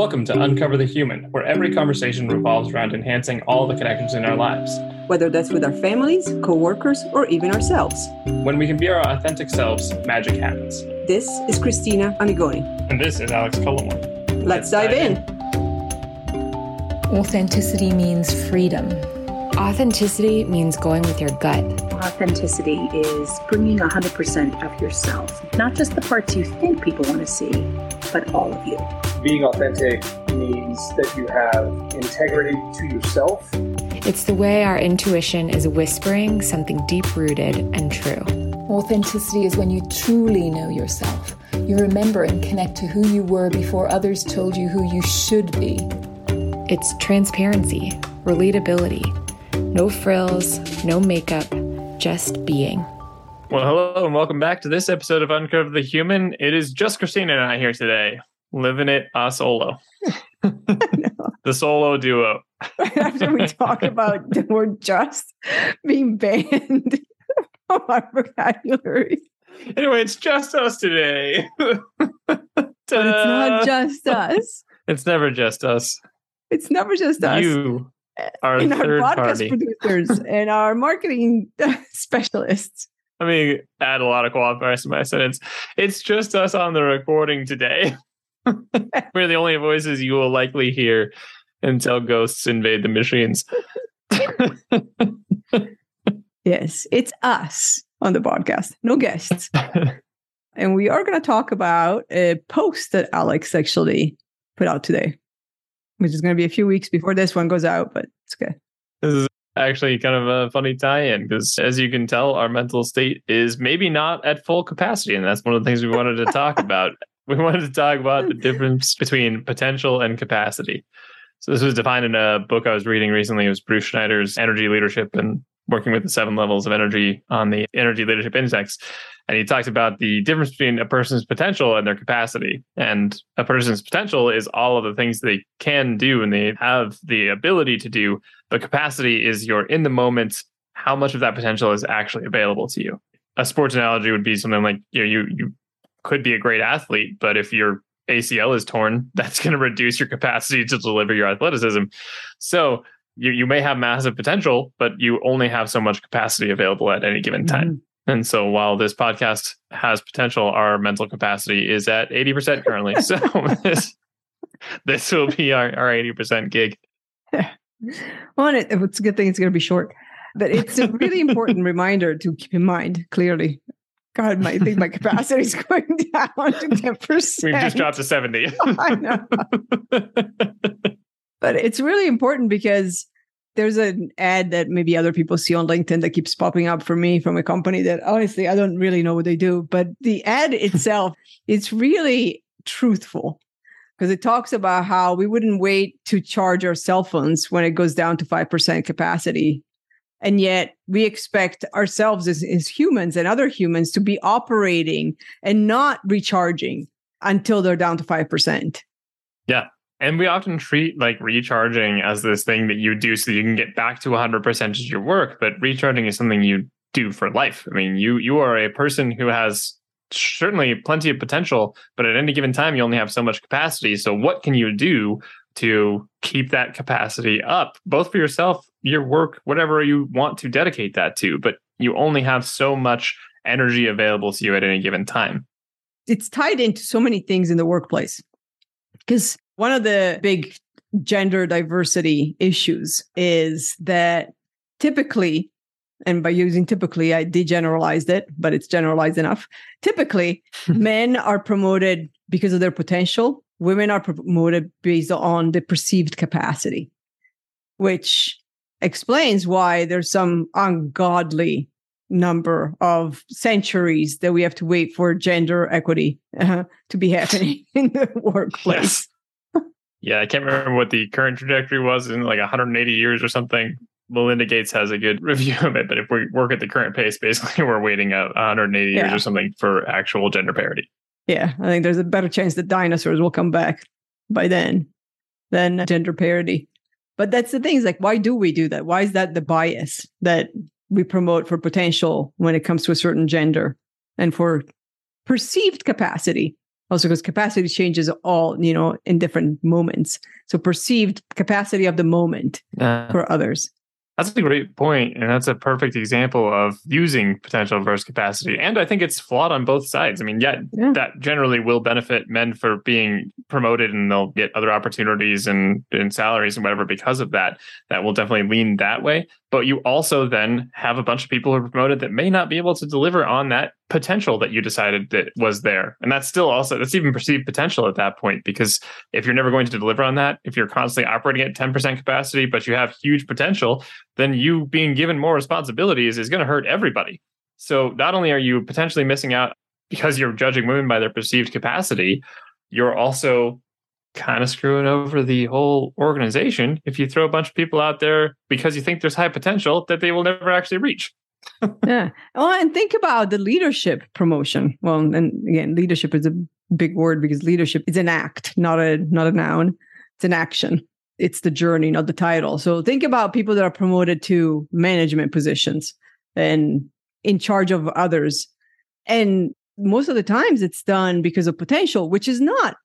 Welcome to Uncover the Human, where every conversation revolves around enhancing all the connections in our lives. whether that's with our families, coworkers, or even ourselves. When we can be our authentic selves, magic happens. This is Christina Amigoni. And this is Alex Cullimore. Let's dive in. Authenticity means freedom. Authenticity means going with your gut. Authenticity is bringing 100% of yourself, not just the parts you think people want to see, but all of you. Being authentic means that you have integrity to yourself. It's the way our intuition is whispering something deep rooted and true. Authenticity is when you truly know yourself. You remember and connect to who you were before others told you who you should be. It's transparency, relatability, no frills, no makeup, just being. Well, hello and welcome back to this episode of Uncover the Human. It is just Christina and I here today, living it a solo. the solo duo. After we talk about we're just being banned from our vocabulary. Anyway, it's just us today. It's not just us. It's never just us. It's never just us. You uh, are a and our podcast party. producers and our marketing uh, specialists. Let me add a lot of qualifiers to my sentence. It's just us on the recording today. We're the only voices you will likely hear until ghosts invade the machines. Yes, it's us on the podcast, no guests. and we are going to talk about a post that Alex actually put out today, which is going to be a few weeks before this one goes out, but it's good. This is actually kind of a funny tie-in because, as you can tell, our mental state is maybe not at full capacity, and that's one of the things we wanted to talk about. We wanted to talk about the difference between potential and capacity. So this was defined in a book I was reading recently. It was Bruce Schneider's Energy Leadership and working with the seven levels of energy on the Energy Leadership Index. And he talks about the difference between a person's potential and their capacity. And a person's potential is all of the things they can do and they have the ability to do. But capacity is your in the moment, how much of that potential is actually available to you. A sports analogy would be something like you know, you you could be a great athlete, but if your ACL is torn, that's going to reduce your capacity to deliver your athleticism. So you, you may have massive potential, but you only have so much capacity available at any given time. Mm-hmm. And so while this podcast has potential, our mental capacity is at 80% currently. So this, this will be our, our 80% gig. Well, it, it's a good thing it's going to be short, but it's a really important reminder to keep in mind clearly. God, my, I think my capacity is going down to 10%. We've just dropped to 70. I know. But it's really important because there's an ad that maybe other people see on LinkedIn that keeps popping up for me from a company that honestly I don't really know what they do. But the ad itself, it's really truthful because it talks about how we wouldn't wait to charge our cell phones when it goes down to 5% capacity. And yet we expect ourselves as, as humans and other humans to be operating and not recharging until they're down to 5%. Yeah. And we often treat like recharging as this thing that you do so you can get back to 100% of your work, but recharging is something you do for life. I mean, you you are a person who has certainly plenty of potential, but at any given time you only have so much capacity. So what can you do to keep that capacity up, both for yourself, your work, whatever you want to dedicate that to, but you only have so much energy available to you at any given time. it's tied into so many things in the workplace because one of the big gender diversity issues is that typically and by using typically i degeneralized it but it's generalized enough typically men are promoted because of their potential women are promoted based on the perceived capacity which explains why there's some ungodly number of centuries that we have to wait for gender equity uh, to be happening in the workplace. Yeah, I can't remember what the current trajectory was in like 180 years or something. Melinda Gates has a good review of it, but if we work at the current pace, basically we're waiting out 180 years or something for actual gender parity. Yeah, I think there's a better chance that dinosaurs will come back by then than gender parity. But that's the thing is like, why do we do that? Why is that the bias that we promote for potential when it comes to a certain gender and for perceived capacity? Also, because capacity changes all, you know, in different moments. So perceived capacity of the moment Uh, for others. That's a great point, and that's a perfect example of using potential versus capacity. And I think it's flawed on both sides. I mean, yeah, Yeah. that generally will benefit men for being promoted, and they'll get other opportunities and, and salaries and whatever because of that. That will definitely lean that way. But you also then have a bunch of people who are promoted that may not be able to deliver on that potential that you decided that was there, and that's still also that's even perceived potential at that point because if you're never going to deliver on that, if you're constantly operating at 10% capacity, but you have huge potential, then you being given more responsibilities is going to hurt everybody. So not only are you potentially missing out because you're judging women by their perceived capacity, you're also kind of screwing over the whole organization if you throw a bunch of people out there because you think there's high potential that they will never actually reach. yeah. Well, and think about the leadership promotion. Well, and again, leadership is a big word because leadership is an act, not a not a noun. It's an action. It's the journey, not the title. So think about people that are promoted to management positions and in charge of others. And most of the times it's done because of potential, which is not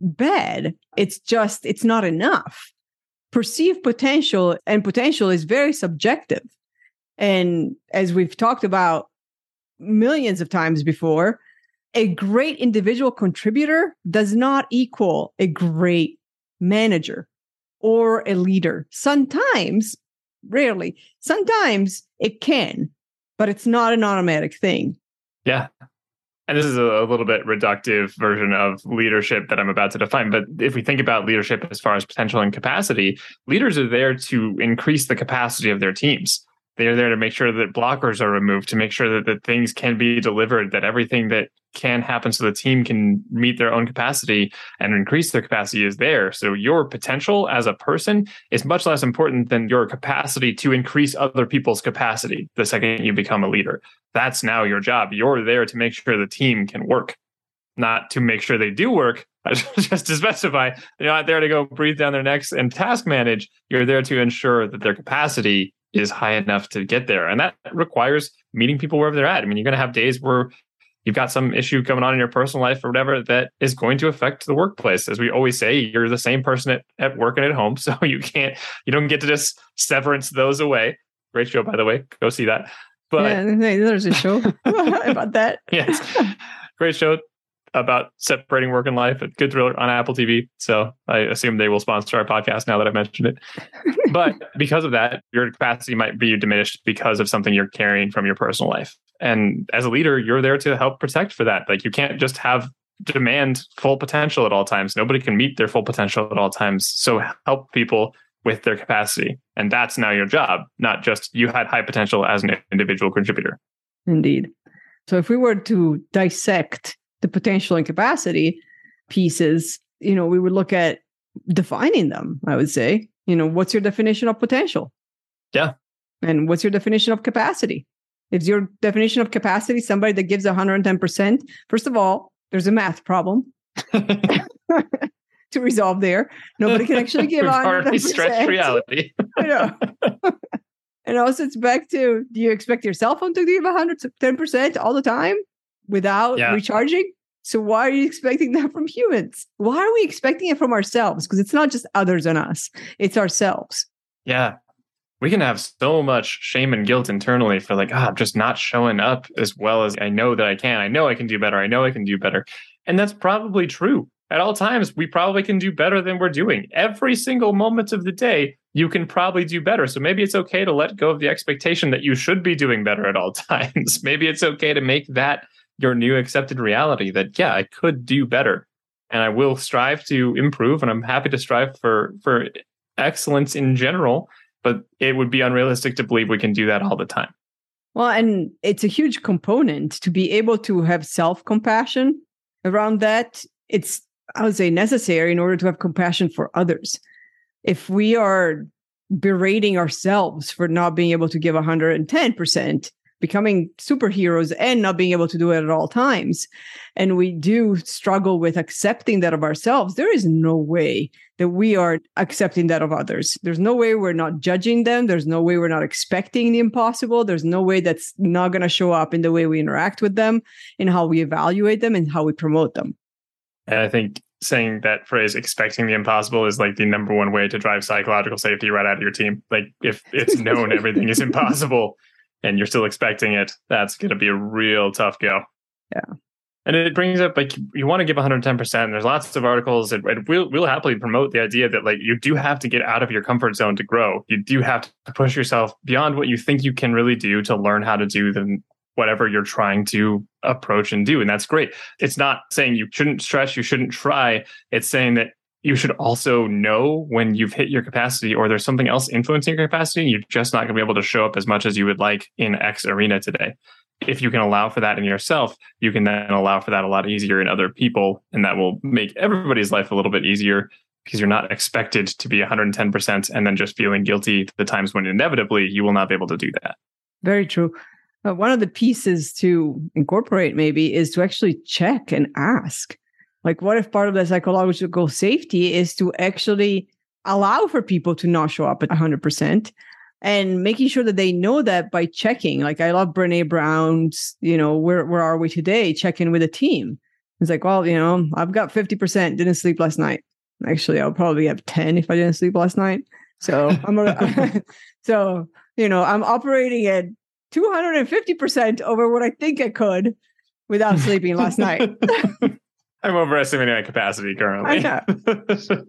bad. It's just it's not enough. Perceived potential and potential is very subjective. And as we've talked about millions of times before, a great individual contributor does not equal a great manager or a leader. Sometimes, rarely, sometimes it can, but it's not an automatic thing. Yeah. And this is a, little bit reductive version of leadership that I'm about to define. But if we think about leadership as far as potential and capacity, leaders are there to increase the capacity of their teams. They are there to make sure that blockers are removed, to make sure that, that things can be delivered, that everything that can happen so the team can meet their own capacity and increase their capacity is there. So your potential as a person is much less important than your capacity to increase other people's capacity the second you become a leader. That's now your job. You're there to make sure the team can work, not to make sure they do work. Just to specify, you're not there to go breathe down their necks and task manage. You're there to ensure that their capacity is high enough to get there. And that requires meeting people wherever they're at. I mean, you're going to have days where you've got some issue going on in your personal life or whatever that is going to affect the workplace. As we always say, you're the same person at, at work and at home. So you can't, you don't get to just severance those away. Great show, by the way. Go see that. But yeah, there's a show about that. yes, great show about separating work and life. A good thriller on Apple TV. So I assume they will sponsor our podcast now that I've mentioned it. but because of that, your capacity might be diminished because of something you're carrying from your personal life. And as a leader, you're there to help protect for that. Like you can't just have demand full potential at all times. Nobody can meet their full potential at all times. So help people with their capacity. And that's now your job, not just you had high potential as an individual contributor. Indeed. So if we were to dissect the potential and capacity pieces, you know, we would look at defining them, I would say. You know, what's your definition of potential? Yeah. And what's your definition of capacity? Is your definition of capacity somebody that gives 110%? First of all, there's a math problem to resolve there. Nobody can actually give We've 110%. already stretched reality. I know. and also, it's back to do you expect your cell phone to give 110% all the time without Yeah. recharging? So, why are you expecting that from humans? Why are we expecting it from ourselves? Because it's not just others and us, it's ourselves. Yeah. We can have so much shame and guilt internally for like, ah, I'm just not showing up as well as I know that I can. I know I can do better. I know I can do better. And that's probably true. At all times, we probably can do better than we're doing. Every single moment of the day, you can probably do better. So maybe it's okay to let go of the expectation that you should be doing better at all times. maybe it's okay to make that your new accepted reality that, yeah, I could do better and I will strive to improve. And I'm happy to strive for, for excellence in general but it would be unrealistic to believe we can do that all the time. Well, and it's a huge component to be able to have self compassion around that. It's, I would say, necessary in order to have compassion for others. If we are berating ourselves for not being able to give 110%, becoming superheroes and not being able to do it at all times, and we do struggle with accepting that of ourselves, there is no way that we are accepting that of others. There's no way we're not judging them. There's no way we're not expecting the impossible. There's no way that's not going to show up in the way we interact with them, in how we evaluate them, and how we promote them. And I think saying that phrase expecting the impossible is like the number one way to drive psychological safety right out of your team. Like if it's known everything is impossible and you're still expecting it, that's going to be a real tough go. Yeah. And it brings up like you want to give 110%. There's lots of articles and, and we'll, we'll happily promote the idea that like you do have to get out of your comfort zone to grow. You do have to push yourself beyond what you think you can really do to learn how to do the whatever you're trying to approach and do. And that's great. It's not saying you shouldn't stretch, you shouldn't try. It's saying that you should also know when you've hit your capacity or there's something else influencing your capacity. You're just not going to be able to show up as much as you would like in X arena today. If you can allow for that in yourself, you can then allow for that a lot easier in other people. And that will make everybody's life a little bit easier because you're not expected to be 110% and then just feeling guilty the times when inevitably you will not be able to do that. Very true. Uh, one of the pieces to incorporate maybe is to actually check and ask like what if part of the psychological safety is to actually allow for people to not show up at 100% and making sure that they know that by checking like i love brene brown's you know where, where are we today? check in with a team. It's like well you know i've got 50% didn't sleep last night. Actually i'll probably have 10 if i didn't sleep last night. So i'm a, so you know i'm operating at 250% over what I think I could without sleeping last night. I'm overestimating my capacity currently. Know.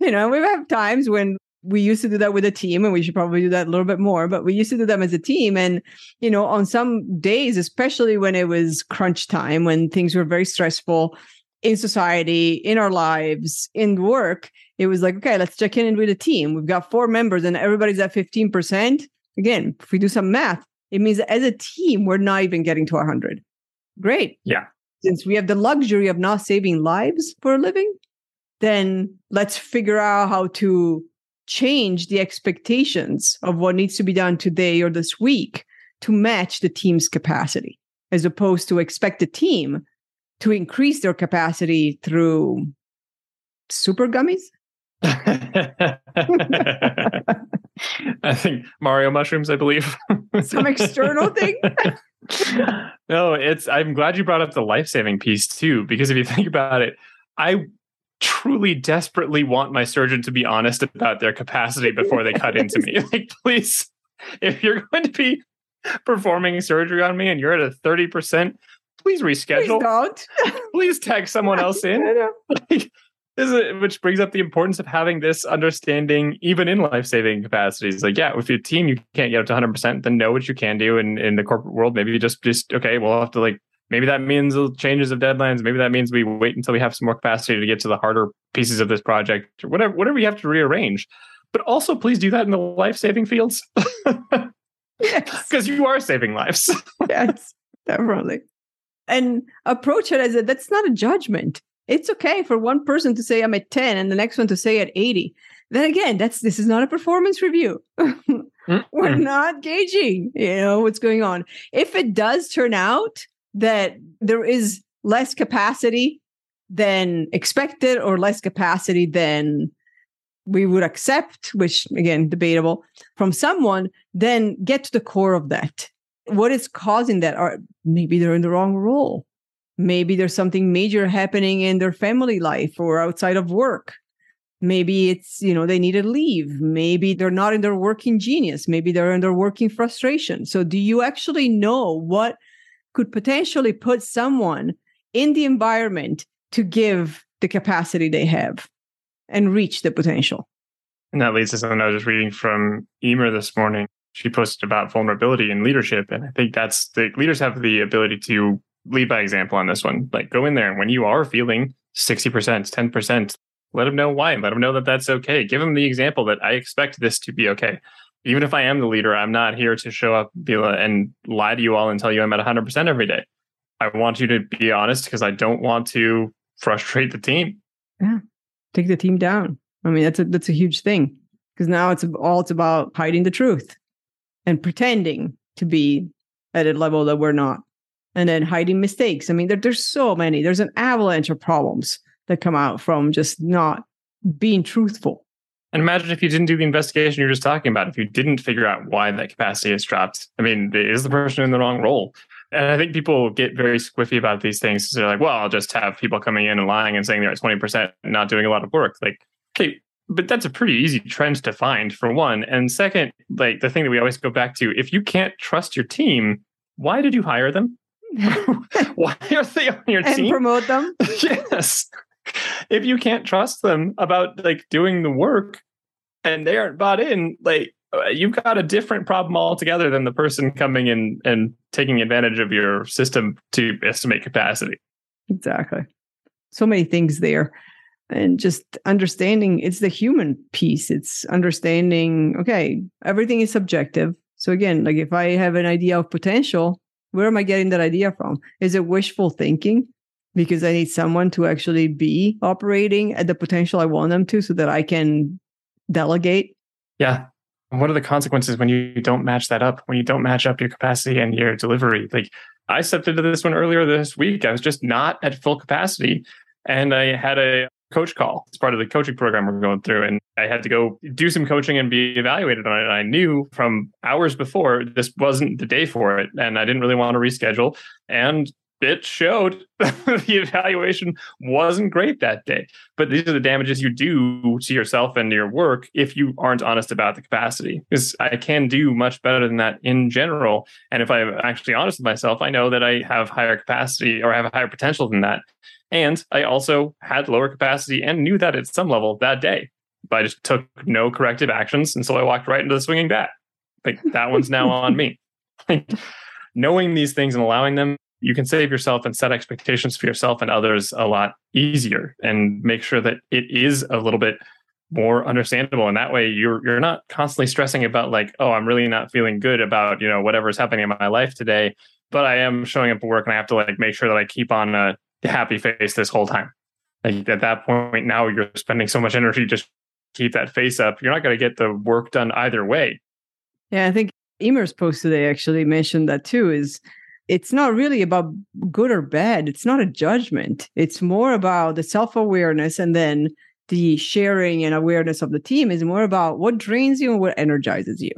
you know, we have times when we used to do that with a team and we should probably do that a little bit more, but we used to do them as a team. And, you know, on some days, especially when it was crunch time, when things were very stressful in society, in our lives, in work, it was like, okay, let's check in with a team. We've got four members and everybody's at 15%. Again, if we do some math, it means as a team, we're not even getting to 100. Great. Yeah. Since we have the luxury of not saving lives for a living, then let's figure out how to change the expectations of what needs to be done today or this week to match the team's capacity, as opposed to expect the team to increase their capacity through super gummies. I think Mario mushrooms, I believe. Some external thing? no, it's I'm glad you brought up the life-saving piece too, because if you think about it, I truly desperately want my surgeon to be honest about their capacity before they cut into me. Like, please, if you're going to be performing surgery on me and you're at a 30%, please reschedule. Please don't. please tag someone else in. Is, which brings up the importance of having this understanding even in life-saving capacities. Like yeah if your team you can't get up to 100% then know what you can do in, in the corporate world. Maybe just just okay we'll have to like maybe that means changes of deadlines. Maybe that means we wait until we have some more capacity to get to the harder pieces of this project or whatever whatever you have to rearrange. But also please do that in the life-saving fields. Yes. Because you are saving lives. Yes definitely. And approach it as a that's not a judgment it's okay for one person to say I'm at 10 and the next one to say at 80. Then again, that's this is not a performance review. We're not gauging, you know, what's going on. If it does turn out that there is less capacity than expected or less capacity than we would accept, which again, debatable from someone, then get to the core of that. What is causing that? Or maybe they're in the wrong role Maybe there's something major happening in their family life or outside of work. Maybe it's, you know, they need a leave. Maybe they're not in their working genius. Maybe they're in their working frustration. So, do you actually know what could potentially put someone in the environment to give the capacity they have and reach the potential? And that leads to something I was just reading from Emer this morning. She posted about vulnerability in leadership. And I think that's the leaders have the ability to lead by example on this one. Like go in there and when you are feeling 60%, 10%, let them know why. Let them know that that's okay. Give them the example that I expect this to be okay. Even if I am the leader, I'm not here to show up and lie to you all and tell you I'm at 100% every day. I want you to be honest because I don't want to frustrate the team. Yeah. Take the team down. I mean, that's a that's a huge thing because now it's all it's about hiding the truth and pretending to be at a level that we're not and then hiding mistakes. I mean, there, there's so many. There's an avalanche of problems that come out from just not being truthful. And imagine if you didn't do the investigation you're just talking about, if you didn't figure out why that capacity is dropped. I mean, is the person in the wrong role? And I think people get very squiffy about these things. They're like, well, I'll just have people coming in and lying and saying they're at 20% and not doing a lot of work. Like, okay, but that's a pretty easy trend to find for one. And second, like the thing that we always go back to, if you can't trust your team, why did you hire them? why are they on your and team? promote them. yes. If you can't trust them about like doing the work and they aren't bought in, like uh, you've got a different problem altogether than the person coming in and taking advantage of your system to estimate capacity. Exactly. So many things there. And just understanding it's the human piece. It's understanding, okay, everything is subjective. So again, like if I have an idea of potential, where am I getting that idea from? Is it wishful thinking? Because I need someone to actually be operating at the potential I want them to so that I can delegate. Yeah. What are the consequences when you don't match that up? When you don't match up your capacity and your delivery? Like I stepped into this one earlier this week. I was just not at full capacity. And I had a coach call. It's part of the coaching program we're going through. And I had to go do some coaching and be evaluated on it. And I knew from hours before this wasn't the day for it. And I didn't really want to reschedule. And it showed the evaluation wasn't great that day. But these are the damages you do to yourself and your work if you aren't honest about the capacity. Because I can do much better than that in general. And if I'm actually honest with myself, I know that I have higher capacity or I have a higher potential than that. And I also had lower capacity and knew that at some level that day. But I just took no corrective actions. And so I walked right into the swinging bat. Like that one's now on me. Like, Knowing these things and allowing them you can save yourself and set expectations for yourself and others a lot easier and make sure that it is a little bit more understandable and that way you're you're not constantly stressing about like oh i'm really not feeling good about you know whatever's happening in my life today but i am showing up at work and i have to like make sure that i keep on a happy face this whole time like at that point now you're spending so much energy just keep that face up you're not going to get the work done either way yeah i think emer's post today actually mentioned that too is it's not really about good or bad. It's not a judgment. It's more about the self awareness and then the sharing and awareness of the team is more about what drains you and what energizes you.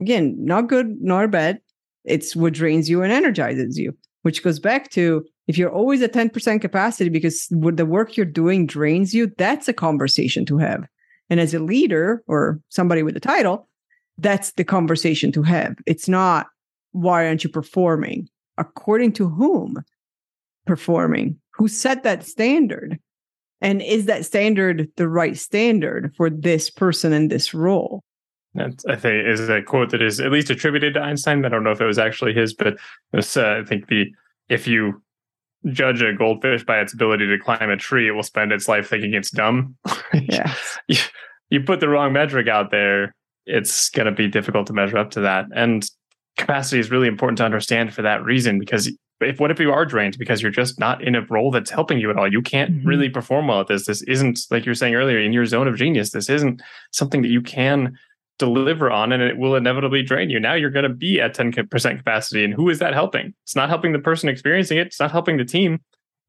Again, not good nor bad. It's what drains you and energizes you, which goes back to if you're always at 10% capacity because the work you're doing drains you, that's a conversation to have. And as a leader or somebody with a title, that's the conversation to have. It's not why aren't you performing? According to whom performing? Who set that standard? And is that standard the right standard for this person in this role? That's, I think is a quote that is at least attributed to Einstein. I don't know if it was actually his, but uh, I think the if you judge a goldfish by its ability to climb a tree, it will spend its life thinking it's dumb. Yeah. you, you put the wrong metric out there, it's going to be difficult to measure up to that. And capacity is really important to understand for that reason because if what if you are drained because you're just not in a role that's helping you at all you can't mm-hmm. really perform well at this this isn't like you were saying earlier in your zone of genius this isn't something that you can deliver on and it will inevitably drain you now you're going to be at 10% capacity and who is that helping it's not helping the person experiencing it it's not helping the team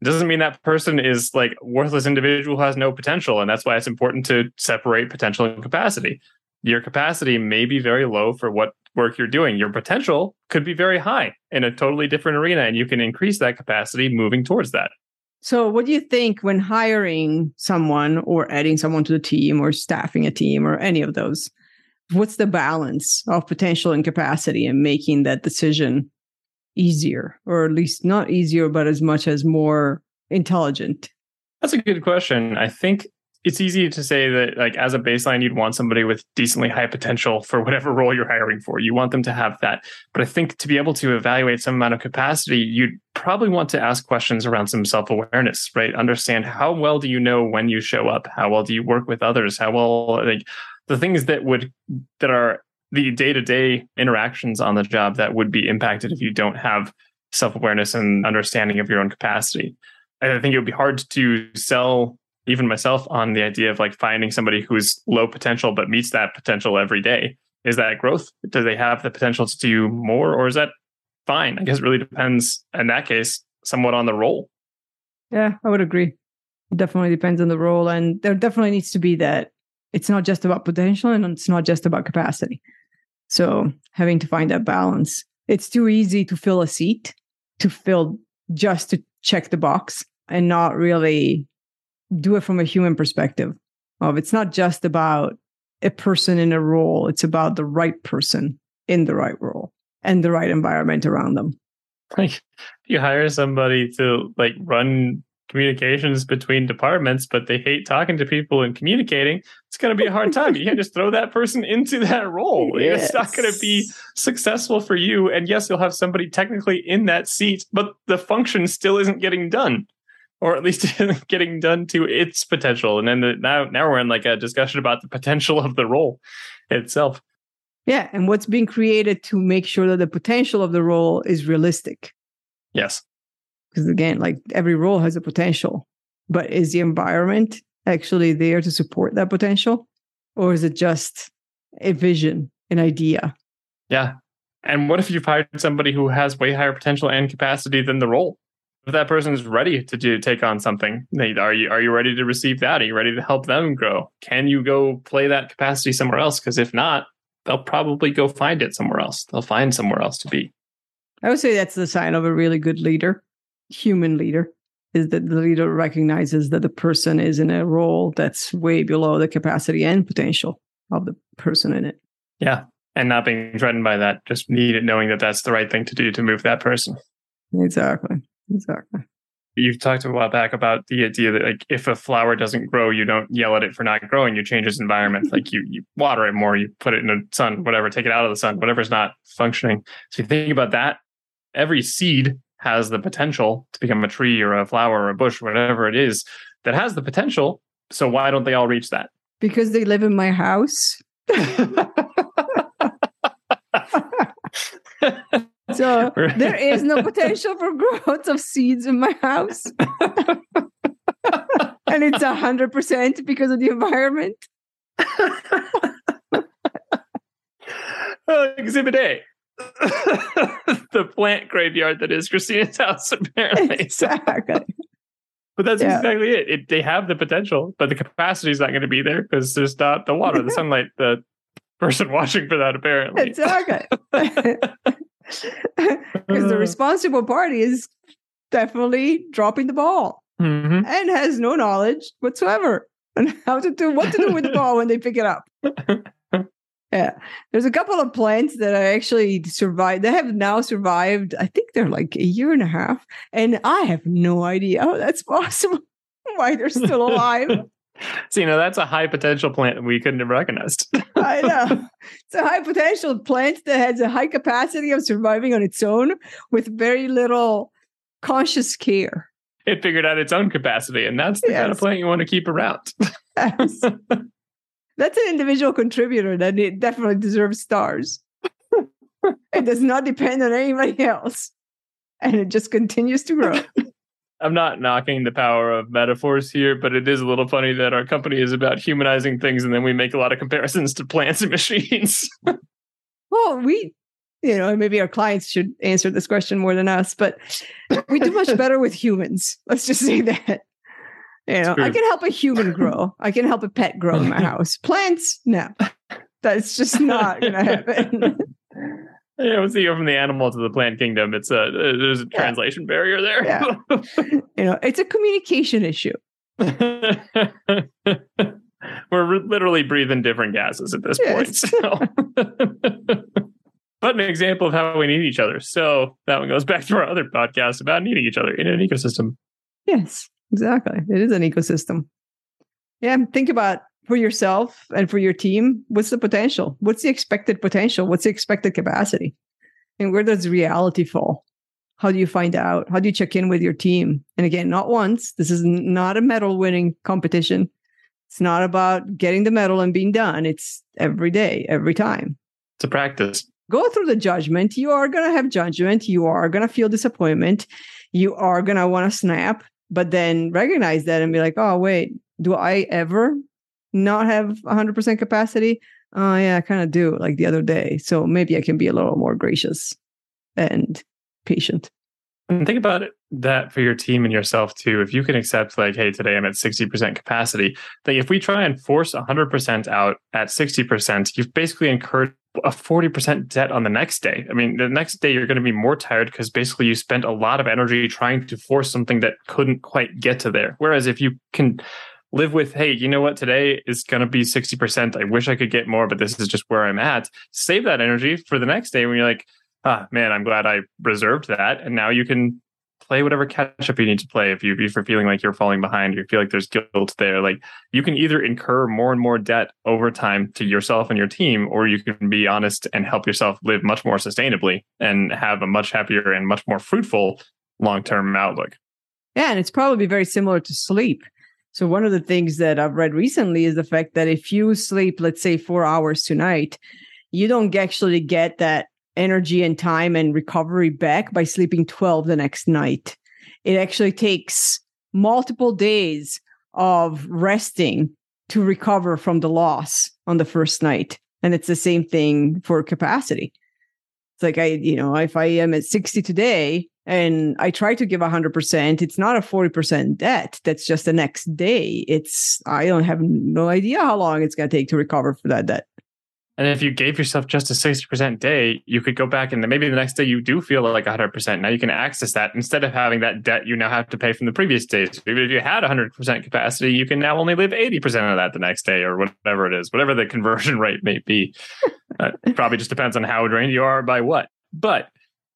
it doesn't mean that person is like worthless individual who has no potential and that's why it's important to separate potential and capacity your capacity may be very low for what work you're doing. Your potential could be very high in a totally different arena, and you can increase that capacity moving towards that. So, what do you think when hiring someone or adding someone to the team or staffing a team or any of those? What's the balance of potential and capacity and making that decision easier, or at least not easier, but as much as more intelligent? That's a good question. I think it's easy to say that like as a baseline you'd want somebody with decently high potential for whatever role you're hiring for. You want them to have that. But i think to be able to evaluate some amount of capacity you'd probably want to ask questions around some self-awareness right? Understand how well do you know when you show up? How well do you work with others? How well like the things that would that are the day-to-day interactions on the job that would be impacted if you don't have self-awareness and understanding of your own capacity i think it would be hard to sell even myself on the idea of like finding somebody who's low potential but meets that potential every day. Is that growth? Do they have the potential to do more or is that fine? I guess it really depends in that case somewhat on the role. Yeah, I would agree. It definitely depends on the role. And there definitely needs to be that it's not just about potential and it's not just about capacity. So having to find that balance. It's too easy to fill a seat, to fill just to check the box and not really do it from a human perspective. Of it's not just about a person in a role, it's about the right person in the right role and the right environment around them. Like you hire somebody to like run communications between departments, but they hate talking to people and communicating, it's going to be a hard time. You can't just throw that person into that role. Yes. It's not going to be successful for you. And yes, you'll have somebody technically in that seat, but the function still isn't getting done. Or at least getting done to its potential. And then the, now, now we're in like a discussion about the potential of the role itself. Yeah. And what's being created to make sure that the potential of the role is realistic. Yes because again like every role has a potential but is the environment actually there to support that potential? Or is it just a vision an idea? Yeah. And what if you've hired somebody who has way higher potential and capacity than the role? If that person is ready to do take on something are you are you ready to receive that? Are you ready to help them grow? Can you go play that capacity somewhere else? Because if not they'll probably go find it somewhere else. They'll find somewhere else to be. I would say that's the sign of a really good leader human leader is that the leader recognizes that the person is in a role that's way below the capacity and potential of the person in it. Yeah. And not being threatened by that, just need it knowing that that's the right thing to do to move that person. Exactly. Exactly. You've talked a while back about the idea that like if a flower doesn't grow, you don't yell at it for not growing. You change its environment. like you you water it more, you put it in the sun, whatever, take it out of the sun, whatever's not functioning. So you think about that. Every seed has the potential to become a tree or a flower or a bush, whatever it is that has the potential. So why don't they all reach that? Because they live in my house. so there is no potential for growth of seeds in my house. and it's a hundred percent because of the environment. uh, exhibit A. the plant graveyard that is Christina's house, apparently. Exactly. but that's yeah. exactly it. it. They have the potential, but the capacity is not going to be there because there's not the water, the sunlight, the person watching for that, apparently. Exactly. Because the responsible party is definitely dropping the ball mm-hmm. and has no knowledge whatsoever on how to do what to do with the ball when they pick it up. Yeah. There's a couple of plants that I actually survived. They have now survived, I think they're like a year and a half. And I have no idea how that's possible, why they're still alive. so, you know, that's a high potential plant we couldn't have recognized. I know. It's a high potential plant that has a high capacity of surviving on its own with very little conscious care. It figured out its own capacity, and that's the yes. kind of plant you want to keep around. Yes that's an individual contributor that it definitely deserves stars. it does not depend on anybody else. And it just continues to grow. I'm not knocking the power of metaphors here, but it is a little funny that our company is about humanizing things and then we make a lot of comparisons to plants and machines. well, we, you know, maybe our clients should answer this question more than us, but we do much better with humans. Let's just say that. You know, I can help a human grow. I can help a pet grow in my house. Plants, no. That's just not going to happen. Yeah, once you go from the animal to the plant kingdom, it's a uh, there's a yeah. translation barrier there. Yeah. you know, it's a communication issue. We're literally breathing different gases at this yes. point. So. but an example of how we need each other. So that one goes back to our other podcast about needing each other in an ecosystem. Yes. Exactly. It is an ecosystem. Yeah. Think about for yourself and for your team what's the potential? What's the expected potential? What's the expected capacity? And where does reality fall? How do you find out? How do you check in with your team? And again, not once. This is not a medal winning competition. It's not about getting the medal and being done. It's every day, every time. It's a practice. Go through the judgment. You are going to have judgment. You are going to feel disappointment. You are going to want to snap but then recognize that and be like, oh, wait, do I ever not have 100% capacity? Oh, yeah, I kind of do like the other day. So maybe I can be a little more gracious and patient. And think about that for your team and yourself too. If you can accept, like, hey, today I'm at 60% capacity, that if we try and force 100% out at 60%, you've basically encouraged a 40% debt on the next day. I mean, the next day you're going to be more tired because basically you spent a lot of energy trying to force something that couldn't quite get to there. Whereas if you can live with, hey, you know what, today is going to be 60%. I wish I could get more, but this is just where I'm at. Save that energy for the next day when you're like, ah, man, I'm glad I reserved that. And now you can play whatever catch up you need to play if you if you're feeling like you're falling behind you feel like there's guilt there like you can either incur more and more debt over time to yourself and your team or you can be honest and help yourself live much more sustainably and have a much happier and much more fruitful long-term outlook. Yeah and it's probably very similar to sleep. So one of the things that i've read recently is the fact that if you sleep let's say four hours tonight you don't actually get that energy and time and recovery back by sleeping 12 the next night. It actually takes multiple days of resting to recover from the loss on the first night. And it's the same thing for capacity. It's like I, you know, if I am at 60 today and I try to give 100%, it's not a 40% debt. That's just the next day. It's, I don't have no idea how long it's going to take to recover for that debt. And if you gave yourself just a 60% day, you could go back and maybe the next day you do feel like 100%. Now you can access that instead of having that debt you now have to pay from the previous days. Even if you had 100% capacity, you can now only live 80% of that the next day or whatever it is, whatever the conversion rate may be. uh, probably just depends on how drained you are by what. But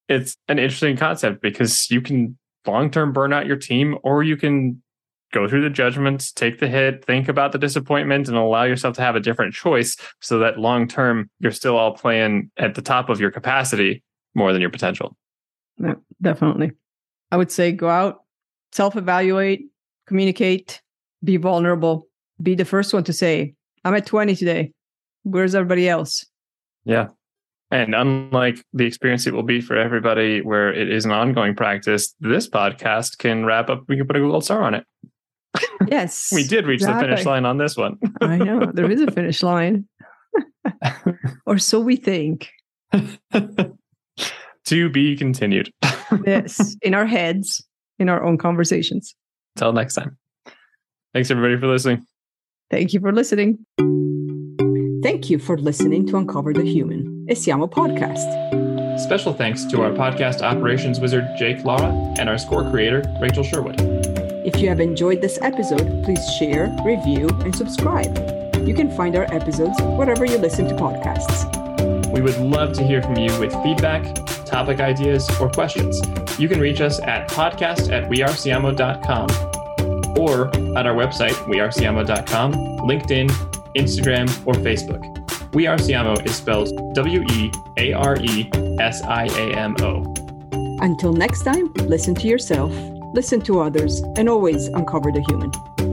it's an interesting concept because you can long term burn out your team or you can go through the judgments, take the hit, think about the disappointment, and allow yourself to have a different choice so that long term you're still all playing at the top of your capacity more than your potential. Yeah, definitely. I would say go out, self evaluate, communicate, be vulnerable, be the first one to say, I'm at 20 today. Where's everybody else? Yeah. And unlike the experience it will be for everybody where it is an ongoing practice, this podcast can wrap up. We can put a gold star on it. Yes. we did reach exactly. the finish line on this one. I know. There is a finish line. or so we think. to be continued. yes. In our heads, in our own conversations. Until next time. Thanks, everybody, for listening. Thank you for listening. Thank you for listening to Uncover the Human, a Siamo podcast. Special thanks to our podcast operations wizard, Jake Lara, and our score creator, Rachel Sherwood. If you have enjoyed this episode, please share, review, and subscribe. You can find our episodes wherever you listen to podcasts. We would love to hear from you with feedback, topic ideas, or questions. You can reach us at podcast at wearesiamo.com or at our website, wearesiamo.com, LinkedIn, Instagram, or Facebook. We Are Siamo is spelled W E A R E S I A M O. Until next time, listen to yourself listen to others, and always uncover the human.